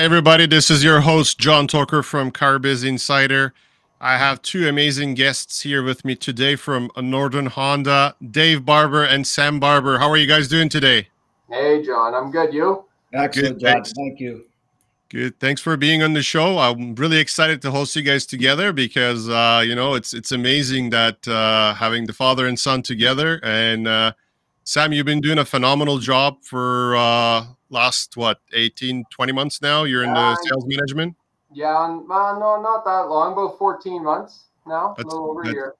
Hi, everybody. This is your host, John Toker from CarBiz Insider. I have two amazing guests here with me today from Northern Honda, Dave Barber and Sam Barber. How are you guys doing today? Hey, John. I'm good. You? Excellent, good, John. Thank you. Good. Thanks for being on the show. I'm really excited to host you guys together because uh, you know it's it's amazing that uh, having the father and son together. And uh, Sam, you've been doing a phenomenal job for uh, last what 18, 20 months now. You're in the sales management. Yeah, well, no, not that long. About 14 months now. That's, a little over a year.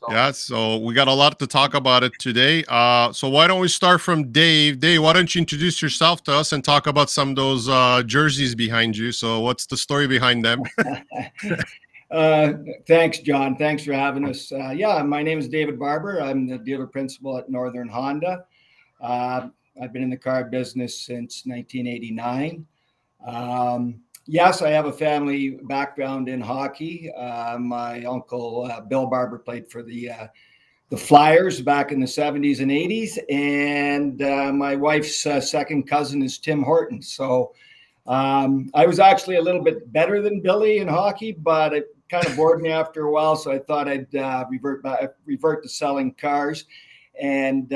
So. Yeah, so we got a lot to talk about it today. Uh, so why don't we start from Dave? Dave, why don't you introduce yourself to us and talk about some of those uh, jerseys behind you? So what's the story behind them? uh, thanks, John. Thanks for having us. Uh, yeah, my name is David Barber. I'm the dealer principal at Northern Honda. I've been in the car business since 1989. Um, yes, I have a family background in hockey. Uh, my uncle uh, Bill Barber played for the uh, the Flyers back in the 70s and 80s, and uh, my wife's uh, second cousin is Tim Horton. So um, I was actually a little bit better than Billy in hockey, but it kind of bored me after a while. So I thought I'd uh, revert back, revert to selling cars, and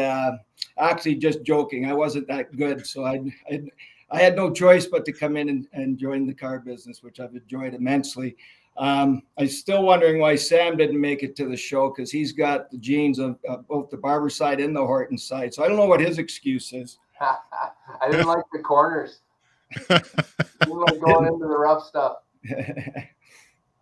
actually just joking, I wasn't that good, so I. I'd I had no choice but to come in and, and join the car business, which I've enjoyed immensely. Um, I'm still wondering why Sam didn't make it to the show because he's got the genes of uh, both the Barber side and the Horton side. So I don't know what his excuse is. I didn't like the corners. I didn't like going into the rough stuff.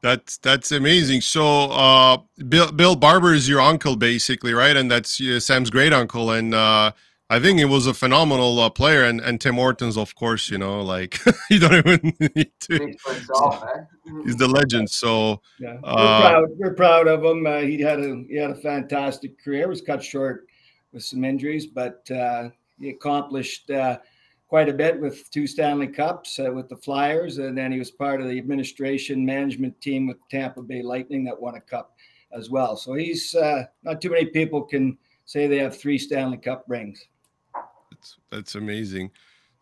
That's that's amazing. So, uh, Bill Bill Barber is your uncle, basically, right? And that's uh, Sam's great uncle. And uh, I think it was a phenomenal uh, player, and, and Tim Hortons, of course, you know, like you don't even need to. Himself, eh? He's the legend. So yeah, we're, uh, proud. we're proud of him. Uh, he had a he had a fantastic career. It was cut short with some injuries, but uh, he accomplished uh, quite a bit with two Stanley Cups uh, with the Flyers, and then he was part of the administration management team with Tampa Bay Lightning that won a cup as well. So he's not too many people can say they have three Stanley Cup rings. That's that's amazing.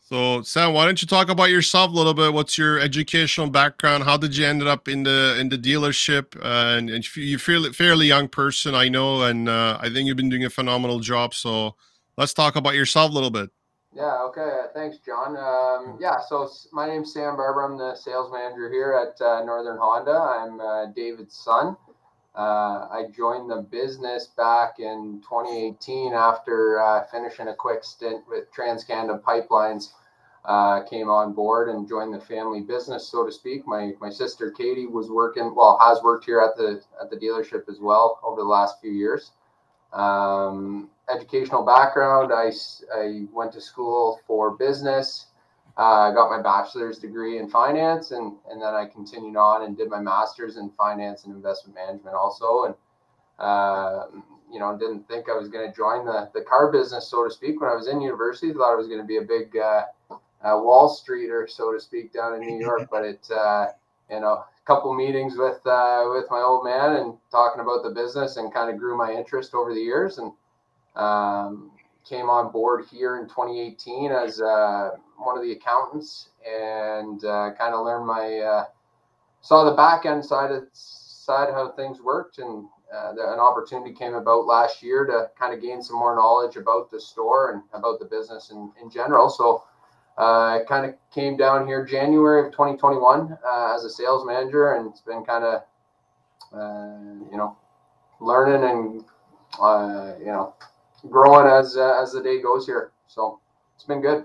So Sam, why don't you talk about yourself a little bit? What's your educational background? How did you end up in the in the dealership? Uh, and, and you're fairly fairly young person, I know, and uh, I think you've been doing a phenomenal job. So let's talk about yourself a little bit. Yeah. Okay. Thanks, John. Um, yeah. So my name's Sam Barber. I'm the sales manager here at uh, Northern Honda. I'm uh, David's son. Uh, I joined the business back in 2018 after uh, finishing a quick stint with TransCanada Pipelines. Uh, came on board and joined the family business, so to speak. My my sister Katie was working, well, has worked here at the at the dealership as well over the last few years. Um, educational background: I I went to school for business. I uh, got my bachelor's degree in finance, and and then I continued on and did my master's in finance and investment management also. And uh, you know, didn't think I was going to join the the car business, so to speak, when I was in university. Thought I was going to be a big uh, uh, Wall Streeter, so to speak, down in New York. but it, uh, you know, a couple meetings with uh, with my old man and talking about the business, and kind of grew my interest over the years, and um, came on board here in 2018 as uh, one of the accountants and uh, kind of learned my uh, saw the back end side of side how things worked and uh, the, an opportunity came about last year to kind of gain some more knowledge about the store and about the business in, in general. So uh, I kind of came down here January of 2021 uh, as a sales manager and it's been kind of you know learning and you know growing as uh, as the day goes here. So it's been good.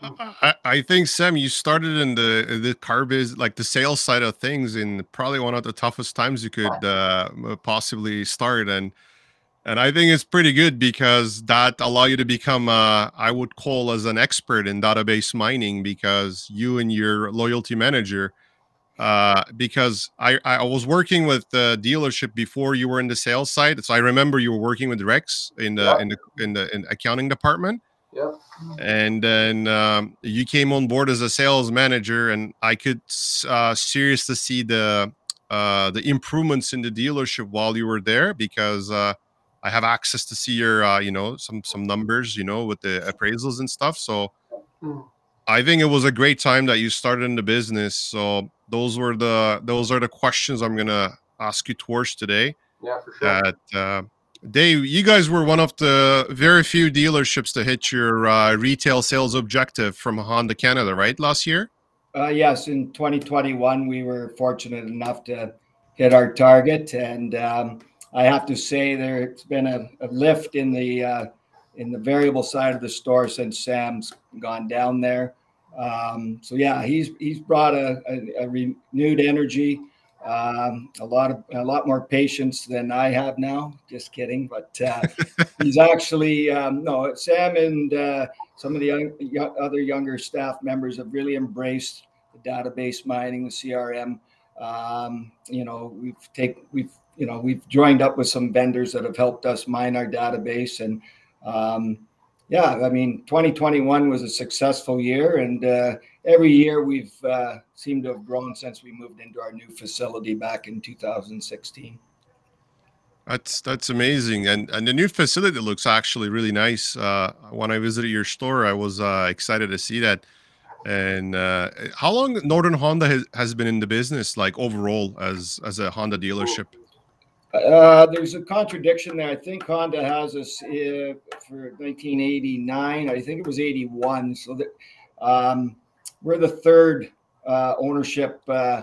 I, I think Sam, you started in the the car biz, like the sales side of things, in probably one of the toughest times you could uh, possibly start, and and I think it's pretty good because that allow you to become, uh, I would call as an expert in database mining because you and your loyalty manager uh, because I, I was working with the dealership before you were in the sales side. So I remember you were working with Rex in the yeah. in the in the in accounting department. Yeah. And then um, you came on board as a sales manager, and I could uh, seriously see the uh, the improvements in the dealership while you were there because uh, I have access to see your uh, you know some some numbers you know with the appraisals and stuff. So. Mm I think it was a great time that you started in the business. So those were the those are the questions I'm gonna ask you towards today. Yeah, for sure. That uh, Dave, you guys were one of the very few dealerships to hit your uh, retail sales objective from Honda Canada, right? Last year. Uh, yes, in 2021, we were fortunate enough to hit our target, and um, I have to say there's been a, a lift in the uh, in the variable side of the store since Sam's gone down there. Um, so yeah, he's he's brought a, a, a renewed energy, um, a lot of a lot more patience than I have now. Just kidding, but uh, he's actually um, no Sam and uh, some of the young, young, other younger staff members have really embraced the database mining, the CRM. Um, you know, we've take we've you know we've joined up with some vendors that have helped us mine our database and um, yeah, I mean, 2021 was a successful year, and uh, every year we've uh, seemed to have grown since we moved into our new facility back in 2016. That's that's amazing, and and the new facility looks actually really nice. Uh, when I visited your store, I was uh, excited to see that. And uh, how long Northern Honda has, has been in the business, like overall, as as a Honda dealership? Uh, there's a contradiction there. I think Honda has us uh, for 1989. I think it was 81. So that um, we're the third uh, ownership uh,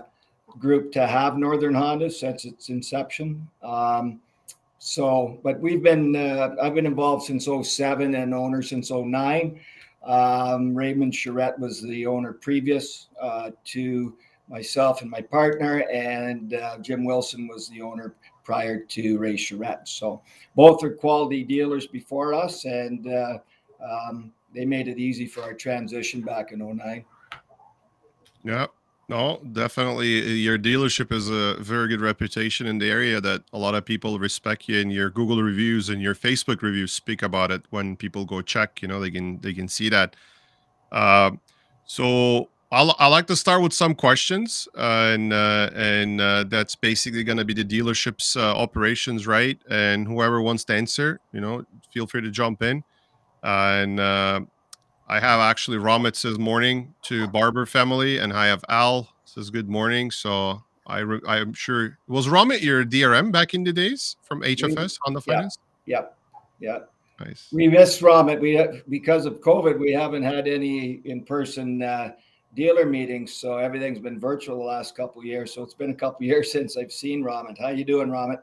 group to have Northern Honda since its inception. Um, so, but we've been uh, I've been involved since 07 and owner since 09. Um, Raymond Charette was the owner previous to myself and my partner, and Jim Wilson was the owner prior to Ray Charette. So both are quality dealers before us, and uh, um, they made it easy for our transition back in 09. Yeah, no, definitely. Uh, your dealership is a very good reputation in the area that a lot of people respect you and your Google reviews and your Facebook reviews speak about it when people go check, you know, they can, they can see that. Uh, so I'll, I like to start with some questions, uh, and uh, and uh, that's basically going to be the dealership's uh, operations, right? And whoever wants to answer, you know, feel free to jump in. Uh, and uh, I have actually Ramit says morning to Barber family, and I have Al says good morning. So I I'm sure was Ramit your DRM back in the days from HFS on the finance. Yep, yep. Nice. We miss Ramit. We because of COVID, we haven't had any in person dealer meetings. So everything's been virtual the last couple years. So it's been a couple years since I've seen Ramit. How you doing, Ramit?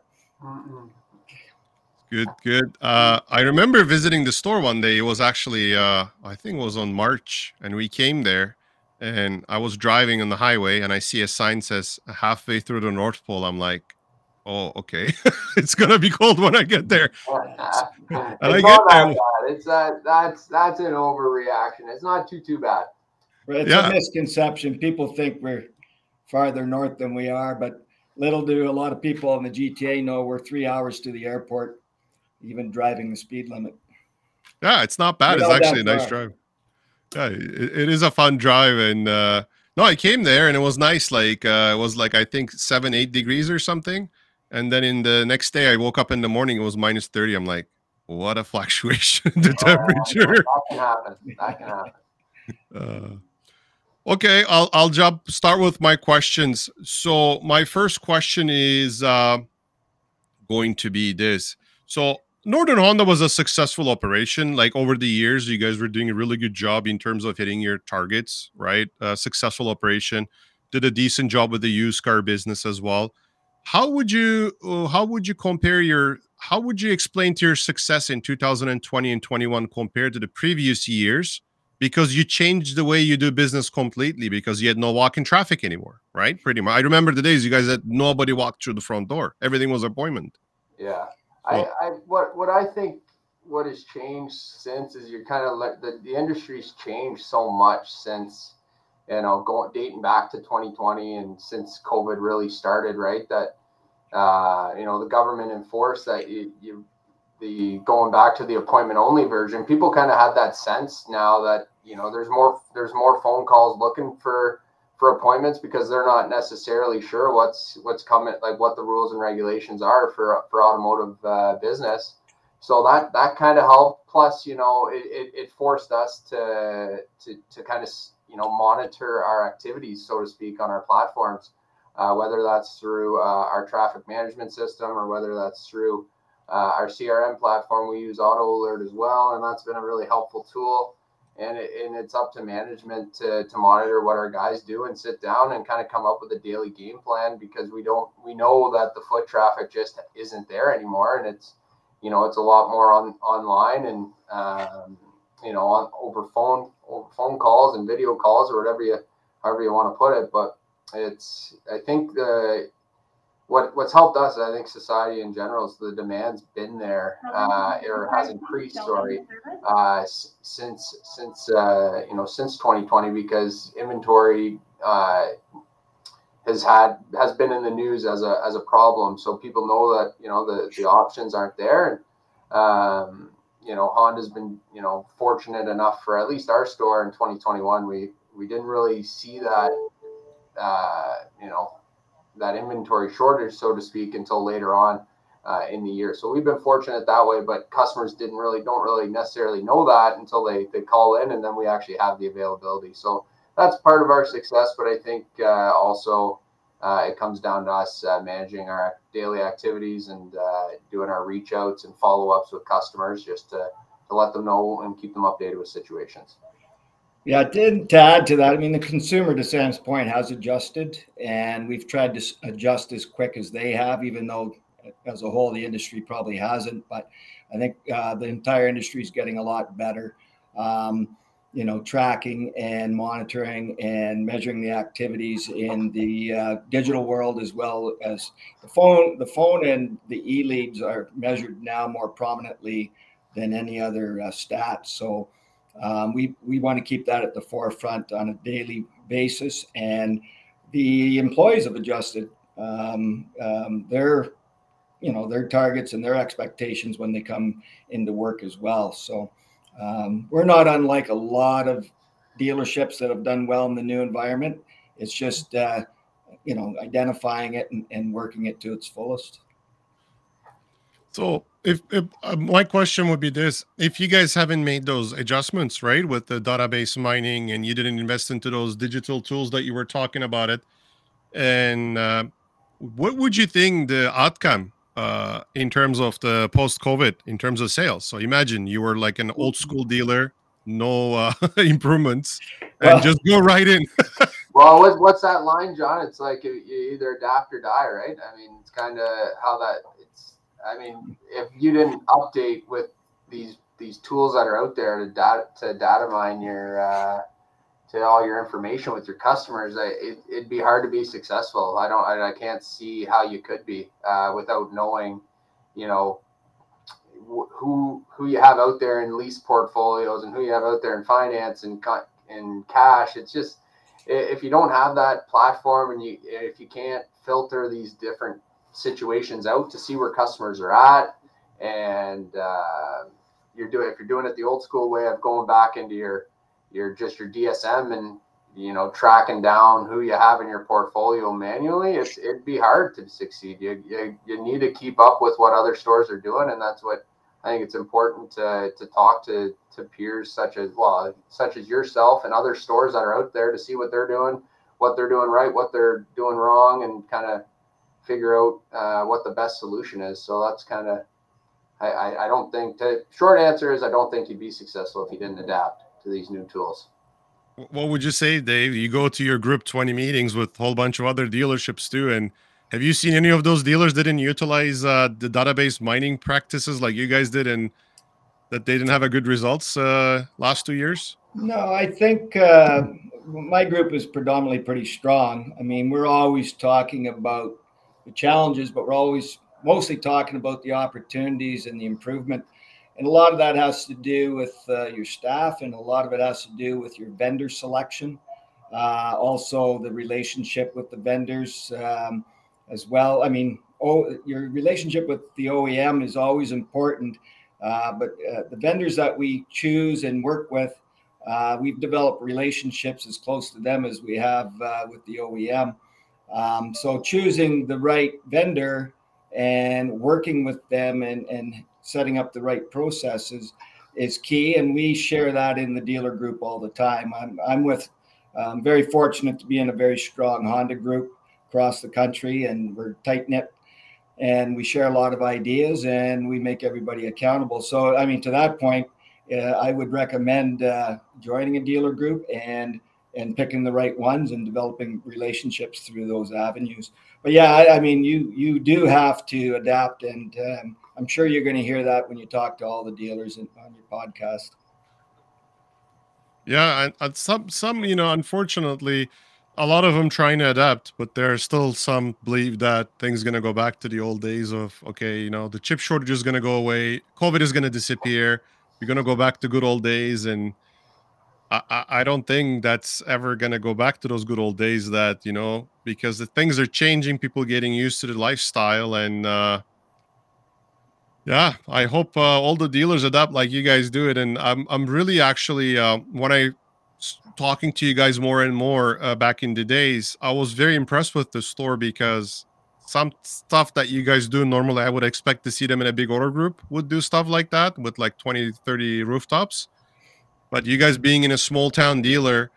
Good, good. Uh, I remember visiting the store one day. It was actually, uh, I think it was on March, and we came there, and I was driving on the highway, and I see a sign says halfway through the North Pole. I'm like, oh, okay, it's gonna be cold when I get there. and I get there. It's uh, that's that's an overreaction. It's not too too bad. It's yeah. a misconception. People think we're farther north than we are, but little do a lot of people in the GTA know we're three hours to the airport, even driving the speed limit. Yeah, it's not bad. We're it's not actually a nice drive. Yeah, it, it is a fun drive, and uh, no, I came there and it was nice. Like uh, it was like I think seven, eight degrees or something, and then in the next day I woke up in the morning it was minus thirty. I'm like, what a fluctuation in the oh, temperature. That can happen. That can happen. Uh, Okay, I'll I'll jump start with my questions. So my first question is uh, going to be this. So Northern Honda was a successful operation. Like over the years, you guys were doing a really good job in terms of hitting your targets, right? Successful operation. Did a decent job with the used car business as well. How would you uh, how would you compare your how would you explain to your success in 2020 and 21 compared to the previous years? Because you changed the way you do business completely because you had no walk-in traffic anymore, right? Pretty much. I remember the days you guys had nobody walked through the front door. Everything was appointment. Yeah. I, I what what I think what has changed since is you're kind of like the, the industry's changed so much since you know going dating back to 2020 and since COVID really started, right? That uh, you know the government enforced that you, you the going back to the appointment only version, people kind of had that sense now that you know there's more there's more phone calls looking for for appointments because they're not necessarily sure what's what's coming like what the rules and regulations are for for automotive uh, business. So that that kind of helped. Plus you know it, it, it, forced us to to to kind of you know monitor our activities, so to speak, on our platforms, uh, whether that's through uh, our traffic management system or whether that's through uh, our CRM platform. We use AutoAlert as well, and that's been a really helpful tool. And, it, and it's up to management to, to monitor what our guys do and sit down and kind of come up with a daily game plan because we don't we know that the foot traffic just isn't there anymore and it's you know it's a lot more on online and um, you know on over phone over phone calls and video calls or whatever you however you want to put it but it's i think the what what's helped us i think society in general is the demand's been there uh, or has increased sorry uh, since since uh, you know since 2020 because inventory uh, has had has been in the news as a as a problem. So people know that you know the the options aren't there. And um, you know Honda's been you know fortunate enough for at least our store in 2021. We we didn't really see that uh, you know that inventory shortage, so to speak, until later on uh, in the year. So we've been fortunate that way, but customers didn't really don't really necessarily know that until they they call in, and then we actually have the availability. So that's part of our success. But I think uh, also uh, it comes down to us uh, managing our daily activities and uh, doing our reach outs and follow ups with customers just to, to let them know and keep them updated with situations. Yeah, to, add to that, I mean, the consumer, to Sam's point, has adjusted, and we've tried to adjust as quick as they have, even though as a whole the industry probably hasn't. But I think uh, the entire industry is getting a lot better. Um, you know, tracking and monitoring and measuring the activities in the uh, digital world as well as the phone. The phone and the e leads are measured now more prominently than any other uh, stats. So um, we we want to keep that at the forefront on a daily basis. And the employees have adjusted um, um, their you know their targets and their expectations when they come into work as well. So um, we're not unlike a lot of dealerships that have done well in the new environment. It's just, uh, you know, identifying it and, and, working it to its fullest. So, if, if uh, my question would be this: If you guys haven't made those adjustments, right, with the database mining, and you didn't invest into those digital tools that you were talking about it, and uh, what would you think the outcome uh, in terms of the post COVID, in terms of sales. So imagine you were like an old school dealer, no uh, improvements, and well, just go right in. well, what's that line, John? It's like you either adapt or die, right? I mean, it's kind of how that. I mean, if you didn't update with these these tools that are out there to data to data mine your uh, to all your information with your customers, I, it, would be hard to be successful. I don't, I, I can't see how you could be uh, without knowing, you know, who who you have out there in lease portfolios and who you have out there in finance and in cash. It's just if you don't have that platform and you if you can't filter these different situations out to see where customers are at and uh, you're doing if you're doing it the old school way of going back into your you're just your DSM and you know tracking down who you have in your portfolio manually, it's it'd be hard to succeed. You, you you need to keep up with what other stores are doing, and that's what I think it's important to to talk to to peers such as well such as yourself and other stores that are out there to see what they're doing, what they're doing right, what they're doing wrong, and kind of figure out uh, what the best solution is. So that's kind of I, I, I don't think the short answer is I don't think you'd be successful if you didn't adapt to these new tools. What would you say, Dave? You go to your group 20 meetings with a whole bunch of other dealerships too. And have you seen any of those dealers that didn't utilize uh, the database mining practices like you guys did and that they didn't have a good results uh, last two years? No, I think uh, my group is predominantly pretty strong. I mean, we're always talking about the challenges, but we're always mostly talking about the opportunities and the improvement and a lot of that has to do with uh, your staff, and a lot of it has to do with your vendor selection. Uh, also, the relationship with the vendors um, as well. I mean, oh, your relationship with the OEM is always important, uh, but uh, the vendors that we choose and work with, uh, we've developed relationships as close to them as we have uh, with the OEM. Um, so, choosing the right vendor and working with them and, and setting up the right processes is key. And we share that in the dealer group all the time. I'm, I'm with I'm very fortunate to be in a very strong Honda group across the country, and we're tight knit, and we share a lot of ideas, and we make everybody accountable. So, I mean, to that point, uh, I would recommend uh, joining a dealer group and and picking the right ones and developing relationships through those avenues. But yeah, I, I mean, you you do have to adapt, and um, I'm sure you're going to hear that when you talk to all the dealers in, on your podcast. Yeah, and, and some some you know, unfortunately, a lot of them trying to adapt, but there are still some believe that things going to go back to the old days of okay, you know, the chip shortage is going to go away, COVID is going to disappear, you're going to go back to good old days, and I, I don't think that's ever going to go back to those good old days. That you know, because the things are changing, people getting used to the lifestyle, and uh, yeah, I hope uh, all the dealers adapt like you guys do it. And I'm I'm really actually uh, when I talking to you guys more and more uh, back in the days, I was very impressed with the store because some stuff that you guys do normally, I would expect to see them in a big order group would do stuff like that with like 20, 30 rooftops. But you guys being in a small town dealer,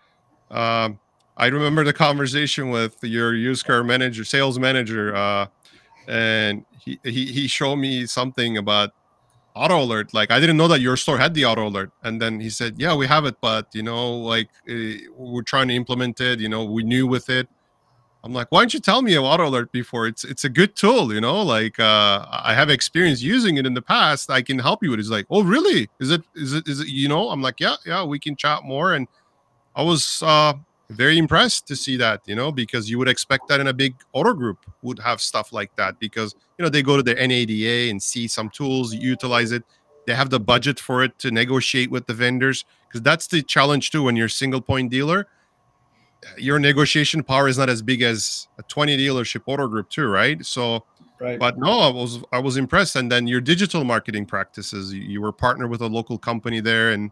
um, I remember the conversation with your used car manager, sales manager, uh, and he, he he showed me something about AutoAlert. Like i didn't know that your store had the AutoAlert. And then he said yeah we have it but you know like uh, we're trying to implement it you know we knew with it i'm like why don't you tell me of AutoAlert before? It's it's a good tool you know like uh i have experience using it in the past. I can help you. With it. it's like oh really? Is it is it is it you know? I'm like yeah yeah we can chat more. And i was uh very impressed to see that you know because you would expect that in a big auto group would have stuff like that because you know they go to the NADA and see some tools utilize it. They have the budget for it to negotiate with the vendors because that's the challenge too when you're a single point dealer your negotiation power is not as big as a 20 dealership auto group too right so right but no i was i was impressed and then your digital marketing practices you, you were partnered with a local company there and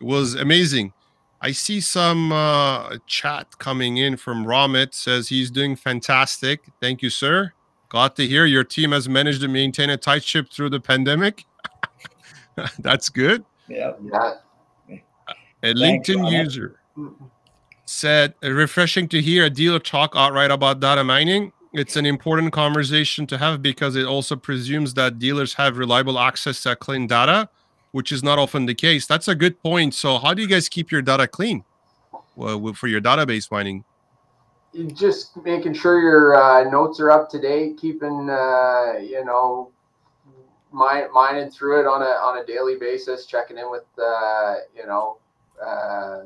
it was amazing I see some uh, chat coming in from Ramit says he's doing fantastic. Thank you, sir. Glad to hear your team has managed to maintain a tight ship through the pandemic. That's good. Yeah. yeah. A LinkedIn user said, refreshing to hear a dealer talk outright about data mining. It's an important conversation to have because it also presumes that dealers have reliable access to clean data which is not often the case. That's a good point. So, how do you guys keep your data clean well, for your database mining? Just making sure your uh, notes are up to date, keeping uh, you know mine, mining through it on a on a daily basis, checking in with uh, you know uh,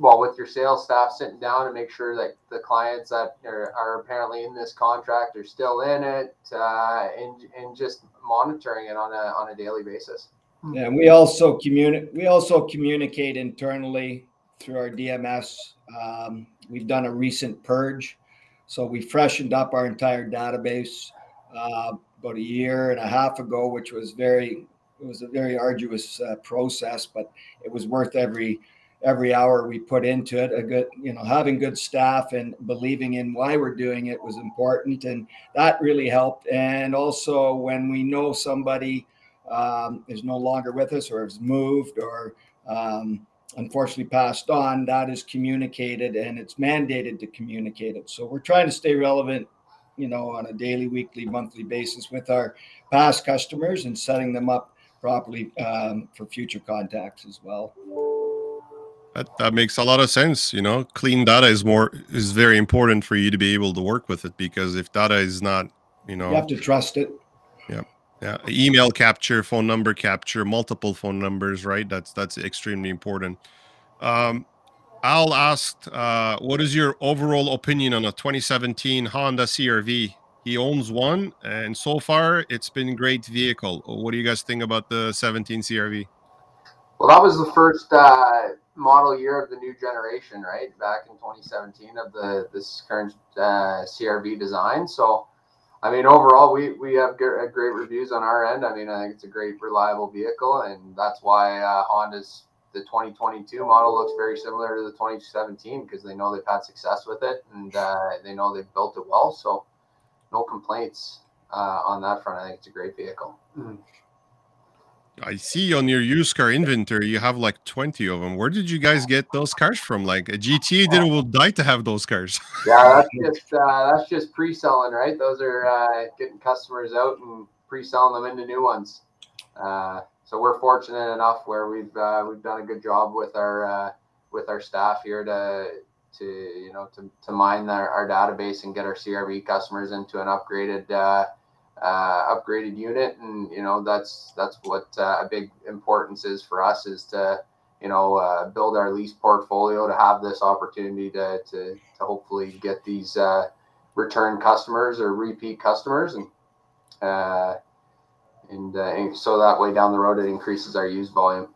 well with your sales staff, sitting down and make sure that the clients that are, are apparently in this contract are still in it, uh, and and just monitoring it on a on a daily basis. Yeah, we also communicate. We also communicate internally through our DMS. Um, we've done a recent purge, so we freshened up our entire database uh, about a year and a half ago, which was very. It was a very arduous uh, process, but it was worth every every hour we put into it. A good, you know, having good staff and believing in why we're doing it was important, and that really helped. And also, when we know somebody um, is no longer with us or has moved or um, unfortunately passed on, that is communicated and it's mandated to communicate it. So we're trying to stay relevant, you know, on a daily, weekly, monthly basis with our past customers and setting them up properly um, for future contacts as well. That, that makes a lot of sense. You know, clean data is more is very important for you to be able to work with it because if data is not, you know, you have to trust it. Yeah. Yeah, email capture, phone number capture, multiple phone numbers, right? That's that's extremely important. Um, Al asked, uh, "What is your overall opinion on a 2017 Honda CRV?" He owns one, and so far it's been a great vehicle. What do you guys think about the 17 CRV? Well, that was the first uh, model year of the new generation, right? Back in 2017 of the this current uh, CRV design. So I mean, overall, we we have great, reviews on our end. I mean, I think it's a great, reliable vehicle, and that's why uh, Honda's the 2022 model looks very similar to the 2017 because they know they've had success with it and uh, they know they've built it well. So, no complaints uh, on that front. I think it's a great vehicle. Mm-hmm. I see on your used car inventory you have like 20 of them. Where did you guys get those cars from? Like a GTA didn't will die to have those cars. Yeah, that's just uh, that's just pre-selling, right? Those are uh, getting customers out and pre-selling them into new ones. Uh, so we're fortunate enough where we've uh, we've done a good job with our uh, with our staff here to to you know to, to mine our, our database and get our CRV customers into an upgraded uh, upgraded unit, and you know that's that's what uh, a big importance is for us is to you know uh, build our lease portfolio to have this opportunity to to, to hopefully get these uh, return customers or repeat customers, and uh, and, uh, and so that way down the road it increases our use volume.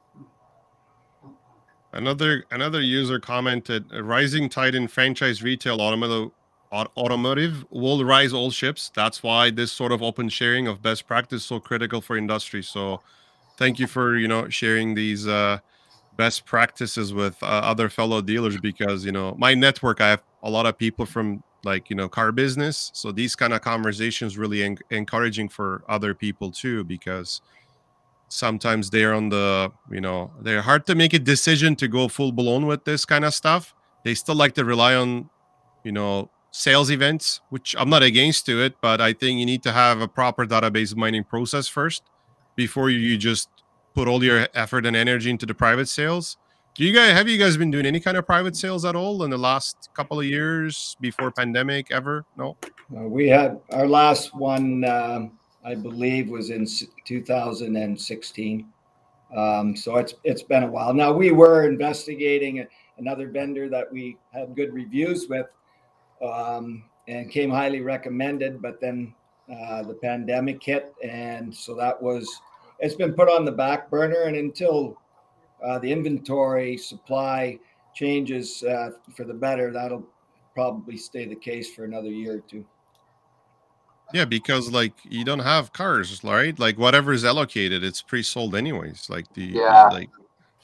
Another another user commented, "A "Rising tide in franchise retail automotive automotive will rise all ships. That's why this sort of open sharing of best practice is so critical for industry. So thank you for, you know, sharing these uh, best practices with uh, other fellow dealers because, you know, my network, I have a lot of people from like, you know, car business. So these kind of conversations really en- encouraging for other people too, because sometimes they're on the, you know, they're hard to make a decision to go full blown with this kind of stuff. They still like to rely on, you know, sales events, which I'm not against to it, but I think you need to have a proper database mining process first before you just put all your effort and energy into the private sales. Do you guys have you guys been doing any kind of private sales at all in the last couple of years before pandemic ever? No. Uh, we had our last one, um, I believe, was in 2016. Um, so it's it's been a while. Now we were investigating another vendor that we had good reviews with um, and came highly recommended. But then uh, the pandemic hit, and so that was it's been put on the back burner. And until uh, the inventory supply changes uh, for the better, that'll probably stay the case for another year or two. Yeah, because like you don't have cars, right? Like whatever is allocated, it's pre-sold anyways. Like the yeah. like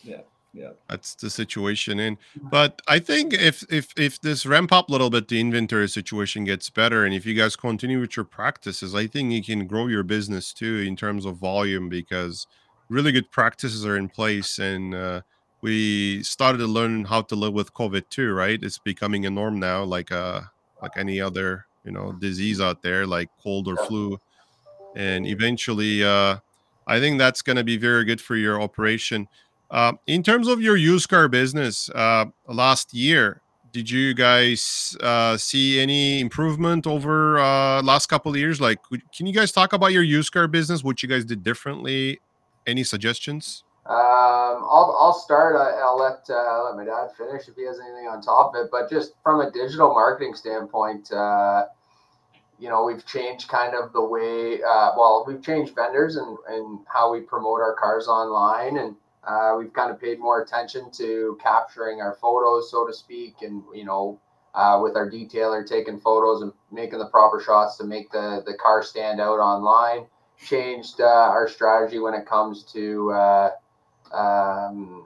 yeah yeah. That's the situation in but i think if if if this ramp up a little bit the inventory situation gets better and if you guys continue with your practices i think you can grow your business too in terms of volume because really good practices are in place and uh, we started to learn how to live with covid too right? It's becoming a norm now like uh like any other you know disease out there like cold or flu. And eventually uh i think that's going to be very good for your operation uh, in terms of your used car business, uh, last year, did you guys uh, see any improvement over uh, last couple of years? Like, can you guys talk about your used car business? What you guys did differently? Any suggestions? Um, I'll I'll start. I, will let uh, let my dad finish if he has anything on top of it. But just from a digital marketing standpoint, you know, we've changed kind of the way. Well, we've changed vendors and and how we promote our cars online and uh, we've kind of paid more attention to capturing our photos, so to speak, and you know, uh, with our detailer taking photos and making the proper shots to make the the car stand out online. Changed uh, our strategy when it comes to uh, um,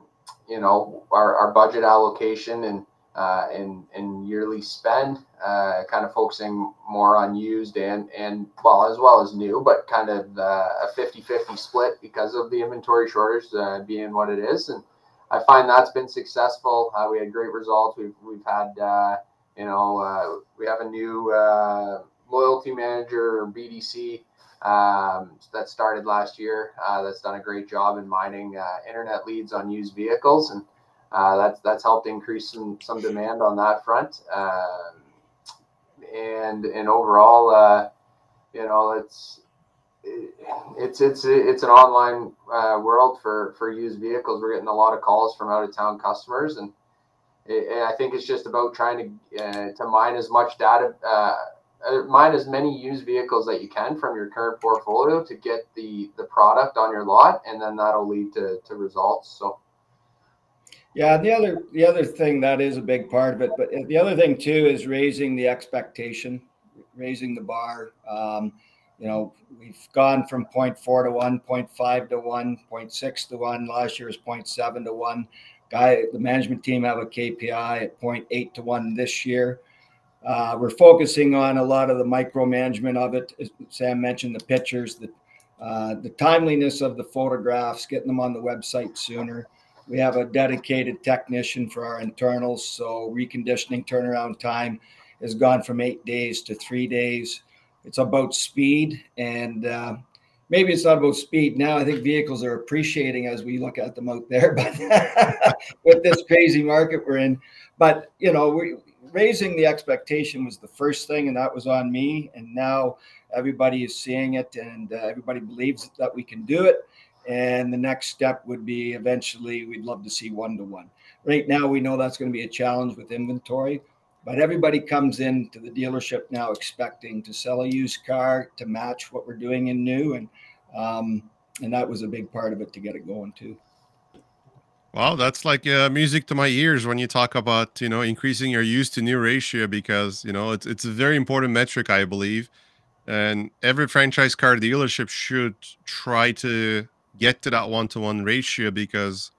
you know our, our budget allocation and uh, and and yearly spend, uh, kind of focusing more on used and and well as well as new, but kind of uh, a 50-50 split because of the inventory shortage uh, being what it is, and I find that's been successful. Uh, we had great results. We've we've had uh, you know we have a new loyalty manager BDC. Um, that started last year. that's done a great job in mining internet leads on used vehicles, and uh, that's that's helped increase some some demand on that front. Um, and and overall, uh, you know, it's it's it's it's an online uh, world for for used vehicles. We're getting a lot of calls from out of town customers, and, it, I think it's just about trying to uh, to mine as much data. Uh, mine as many used vehicles that you can from your current portfolio to get the the product on your lot and then that'll lead to, to results so yeah, the other the other thing that is a big part of it, but the other thing too is raising the expectation, raising the bar. Um, you know, we've gone from 0.4 to 1, 0.5 to 1, 0.6 to 1. Last year was 0.7 to 1. Guy, the management team have a KPI at 0.8 to 1 this year. Uh, we're focusing on a lot of the micromanagement of it. As Sam mentioned the pictures, the uh, the timeliness of the photographs, getting them on the website sooner. We have a dedicated technician for our internals, so reconditioning turnaround time has gone from eight days to three days. It's about speed, and uh, maybe it's not about speed now. I think vehicles are appreciating as we look at them out there, but with this crazy market we're in. But you know, we raising the expectation was the first thing, and that was on me. And now everybody is seeing it, and uh, everybody believes that we can do it. And the next step would be eventually we'd love to see one to one. Right now, we know that's going to be a challenge with inventory, but everybody comes into the dealership now expecting to sell a used car to match what we're doing in new, and um, and that was a big part of it to get it going too. Well, that's like uh, music to my ears when you talk about you know increasing your used to new ratio because you know it's it's a very important metric I believe, and every franchise car dealership should try to get to that one to one ratio because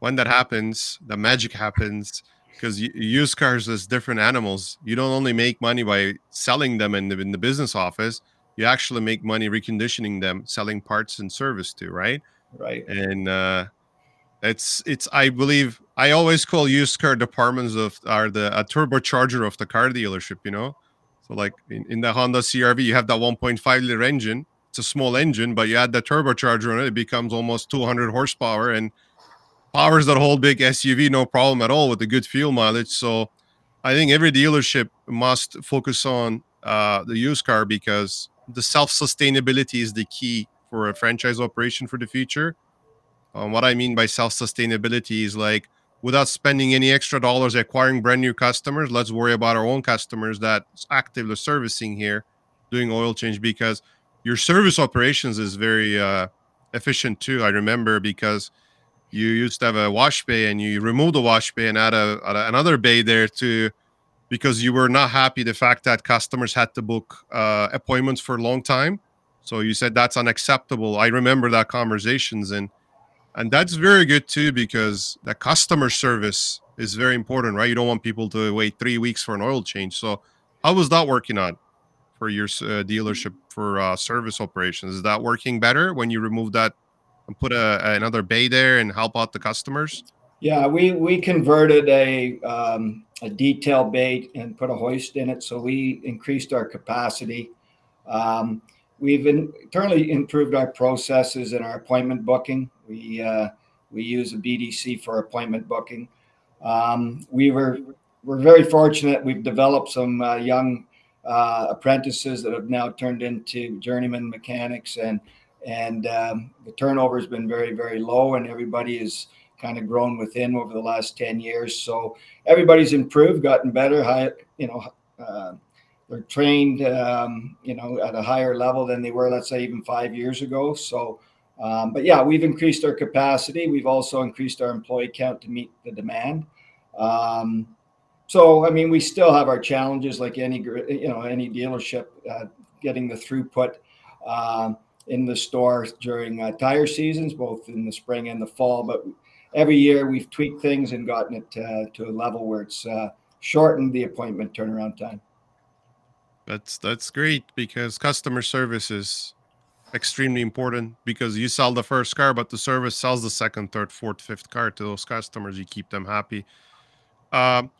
when that happens, the magic happens. Because used cars is different animals. You don't only make money by selling them in the, in the business office. You actually make money reconditioning them, selling parts and service to, right? Right. And uh, it's it's I believe I always call used car departments of are the a turbocharger of the car dealership, you know. So like in, in the Honda CRV, you have that 1.5 liter engine. It's a small engine, but you add the turbocharger on it, it becomes almost 200 horsepower and powers that whole big SUV no problem at all with the good fuel mileage. So I think every dealership must focus on uh, the used car because the self sustainability is the key for a franchise operation for the future um, what I mean by self sustainability is like without spending any extra dollars acquiring brand new customers, let's worry about our own customers that's actively servicing here, doing oil change because your service operations is very uh, efficient too. I remember because you used to have a wash bay and you removed the wash bay and add, a, add another bay there to because you were not happy the fact that customers had to book uh, appointments for a long time. So you said that's unacceptable. I remember that conversations and and that's very good too because the customer service is very important right you don't want people to wait three weeks for an oil change so how was that working on for your uh, dealership for uh, service operations. Is that working better when you remove that and put a, another bay there and help out the customers? Yeah we we converted a um, a detail bay and put a hoist in it so we increased our capacity. Um, we've internally improved our processes in our appointment booking. We uh, we use a BDC for appointment booking. Um, we were we're very fortunate. We've developed some uh, young uh, apprentices that have now turned into journeyman mechanics, and and um, the turnover has been very very low, and everybody is kind of grown within over the last 10 years so everybody's improved gotten better high you know uh, they're trained um, you know at a higher level than they were let's say even five years ago so um, but yeah, we've increased our capacity. We've also increased our employee count to meet the demand. Um, so, I mean, we still have our challenges like any, you know, any dealership uh, getting the throughput uh, in the store during uh, tire seasons, both in the spring and the fall. But every year we've tweaked things and gotten it uh, to a level where it's uh, shortened the appointment turnaround time. That's that's great because customer service is extremely important because you sell the first car, but the service sells the second, third, fourth, fifth car to those customers. You keep them happy. Um,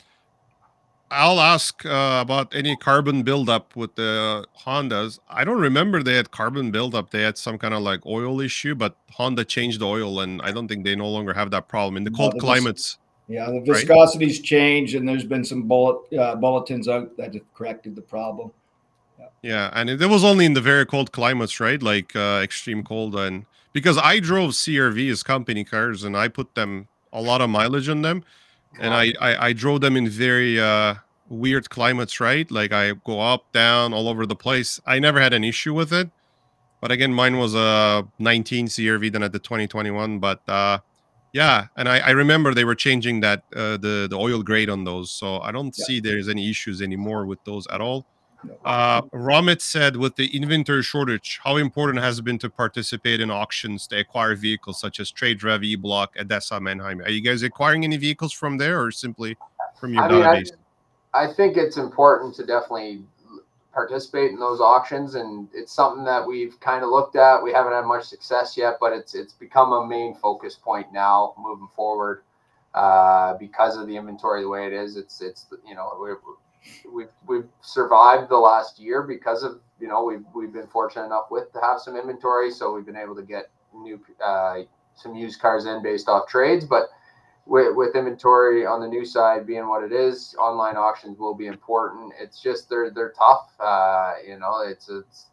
I'll ask uh, about any carbon buildup with the Hondas. I don't remember they had carbon buildup. They had some kind of like oil issue, but Honda changed the oil, and I don't think they no longer have that problem in the cold climates. Yeah, the viscosity's right? changed, and there's been some bullet uh, bulletins out that have corrected the problem. Yeah, and it, it, was only in the very cold climates, right? Like uh, extreme cold, and because I drove CRVs company cars, and I put them a lot of mileage on them, and I, I, I drove them in very uh, weird climates, right? Like I go up, down, all over the place. I never had an issue with it, but again, mine was a 19 CRV than at the 2021. But uh, yeah, and I, I remember they were changing that uh, the the oil grade on those, so I don't yeah. see there's any issues anymore with those at all. Uh, Ramit said, with the inventory shortage, how important has it been to participate in auctions to acquire vehicles such as TradeRev, E-Block, ADESA, Manheim? Are you guys acquiring any vehicles from there or simply from your I database? Mean, I, I, think it's important to definitely participate in those auctions, and it's something that we've kind of looked at. We haven't had much success yet, but it's it's become a main focus point now moving forward uh, because of the inventory the way it is. It's it's you know we're, we've we've survived the last year because of you know we've we've been fortunate enough with to have some inventory, so we've been able to get new uh, some used cars in based off trades, but with, with inventory on the new side being what it is, online auctions will be important. It's just they're they're tough. Uh, you know, it's it's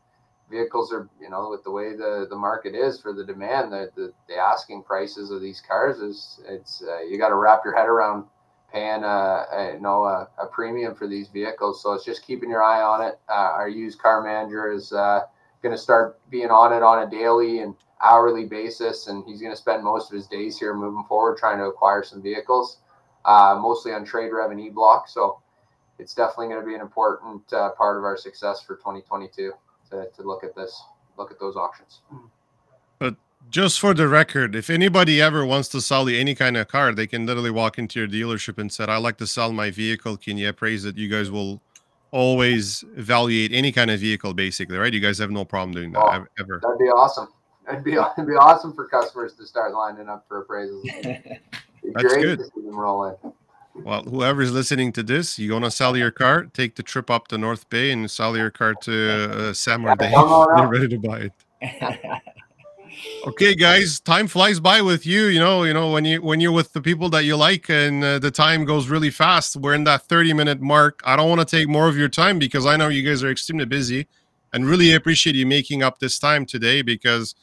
vehicles are you know with the way the the market is for the demand, the the, the asking prices of these cars is it's uh, you got to wrap your head around paying a, a you know a, a, premium for these vehicles. So it's just keeping your eye on it. Uh, our used car manager is uh, going to start being on it on a daily and hourly basis, and he's going to spend most of his days here moving forward trying to acquire some vehicles, uh, mostly on TradeRev and e-block. So it's definitely going to be an important uh, part of our success for 2022 to, to look at this, look at those auctions. But just for the record, if anybody ever wants to sell you any kind of car, they can literally walk into your dealership and said, "I like to sell my vehicle. Can you appraise it?" You guys will always evaluate any kind of vehicle, basically, right? You guys have no problem doing that oh, ever. That'd be awesome. It'd be it'd be awesome for customers to start lining up for appraisals. That's good. Well, whoever's listening to this, you want to sell your car, take the trip up to North Bay and sell your car to uh, Sam or Dave. They're ready to buy it. Okay, guys, time flies by with you. You know, you know when you when you're with the people that you like, and uh, the time goes really fast. We're in that 30 minute mark. I don't want to take more of your time because I know you guys are extremely busy, and really appreciate you making up this time today because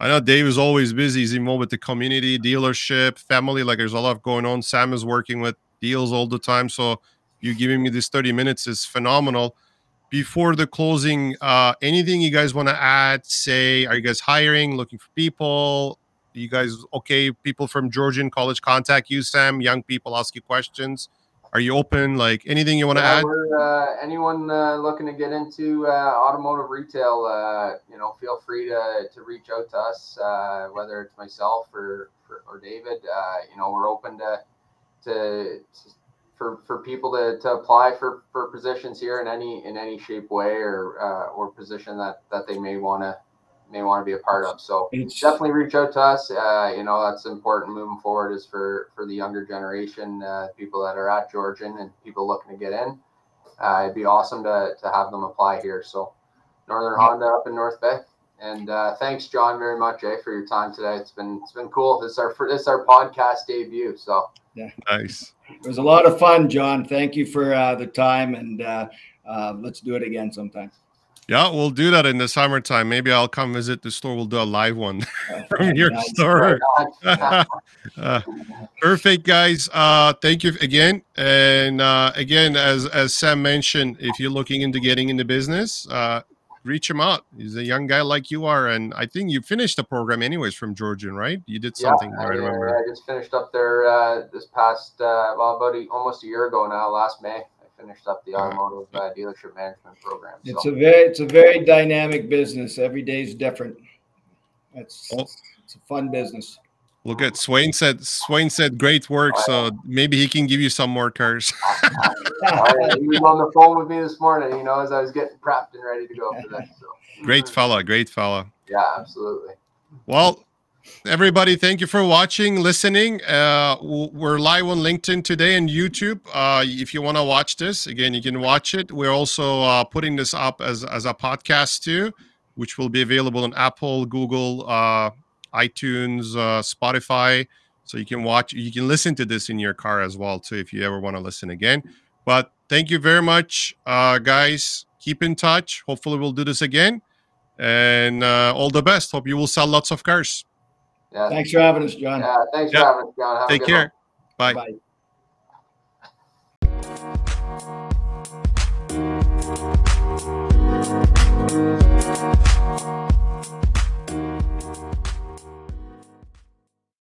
I know Dave is always busy. He's involved with the community, dealership, family. Like there's a lot going on. Sam is working with deals all the time. So you giving me this 30 minutes is phenomenal. Before the closing, uh, anything you guys want to add? Say, are you guys hiring, looking for people? You guys okay? People from Georgian College contact you, Sam. Young people ask you questions. Are you open? Like anything you want to yeah, add? Uh, anyone uh, looking to get into uh, automotive retail, uh, you know, feel free to, to reach out to us, uh, whether it's myself or or, David. Uh, you know, we're open to, to, to for, for people to, to apply for, for positions here in any in any shape, way, or or position that that they may want to may want to be a part of. So it's, definitely reach out to us. Uh, you know, that's important moving forward is for, for the younger generation, uh, people that are at Georgian and people looking to get in. Uh, it'd be awesome to, to have them apply here. So Northern Honda up in North Bay. And uh, thanks, John, very much, eh, for your time today. It's been it's been cool. This is our this is our podcast debut. So yeah, nice. It was a lot of fun, John. Thank you for uh, the time, and uh, let's do it again sometime. Yeah, we'll do that in the summertime. Maybe I'll come visit the store. We'll do a live one from your store. uh, perfect, guys. Uh, thank you again. And uh, again, as as Sam mentioned, if you're looking into getting into business, uh, reach him out. He's a young guy like you are, and I think you finished the program anyways from Georgian, right? You did something. Yeah, I, remember. I just finished up there uh, this past uh, well about a, almost a year ago now, last May I finished up the automotive uh, dealership management program. So. It's a very it's a very dynamic business. Every day is different. It's well, it's a fun business. Look at Swain said Swain said great work, so maybe he can give you some more cars. he was on the phone with me this morning, you know, as I was getting prepped and ready to go for that. So. Great fella, great fella. Yeah, absolutely. Well, everybody thank you for watching listening uh, we're live on linkedin today and youtube uh, if you want to watch this again you can watch it we're also uh, putting this up as, as a podcast too which will be available on apple google uh, itunes uh, spotify so you can watch you can listen to this in your car as well too if you ever want to listen again but thank you very much uh, guys keep in touch hopefully we'll do this again and all the best hope you will sell lots of cars yeah. Thanks for having us, John. Yeah, thanks yeah. for having us, John. Have Take care. One. Bye. Bye.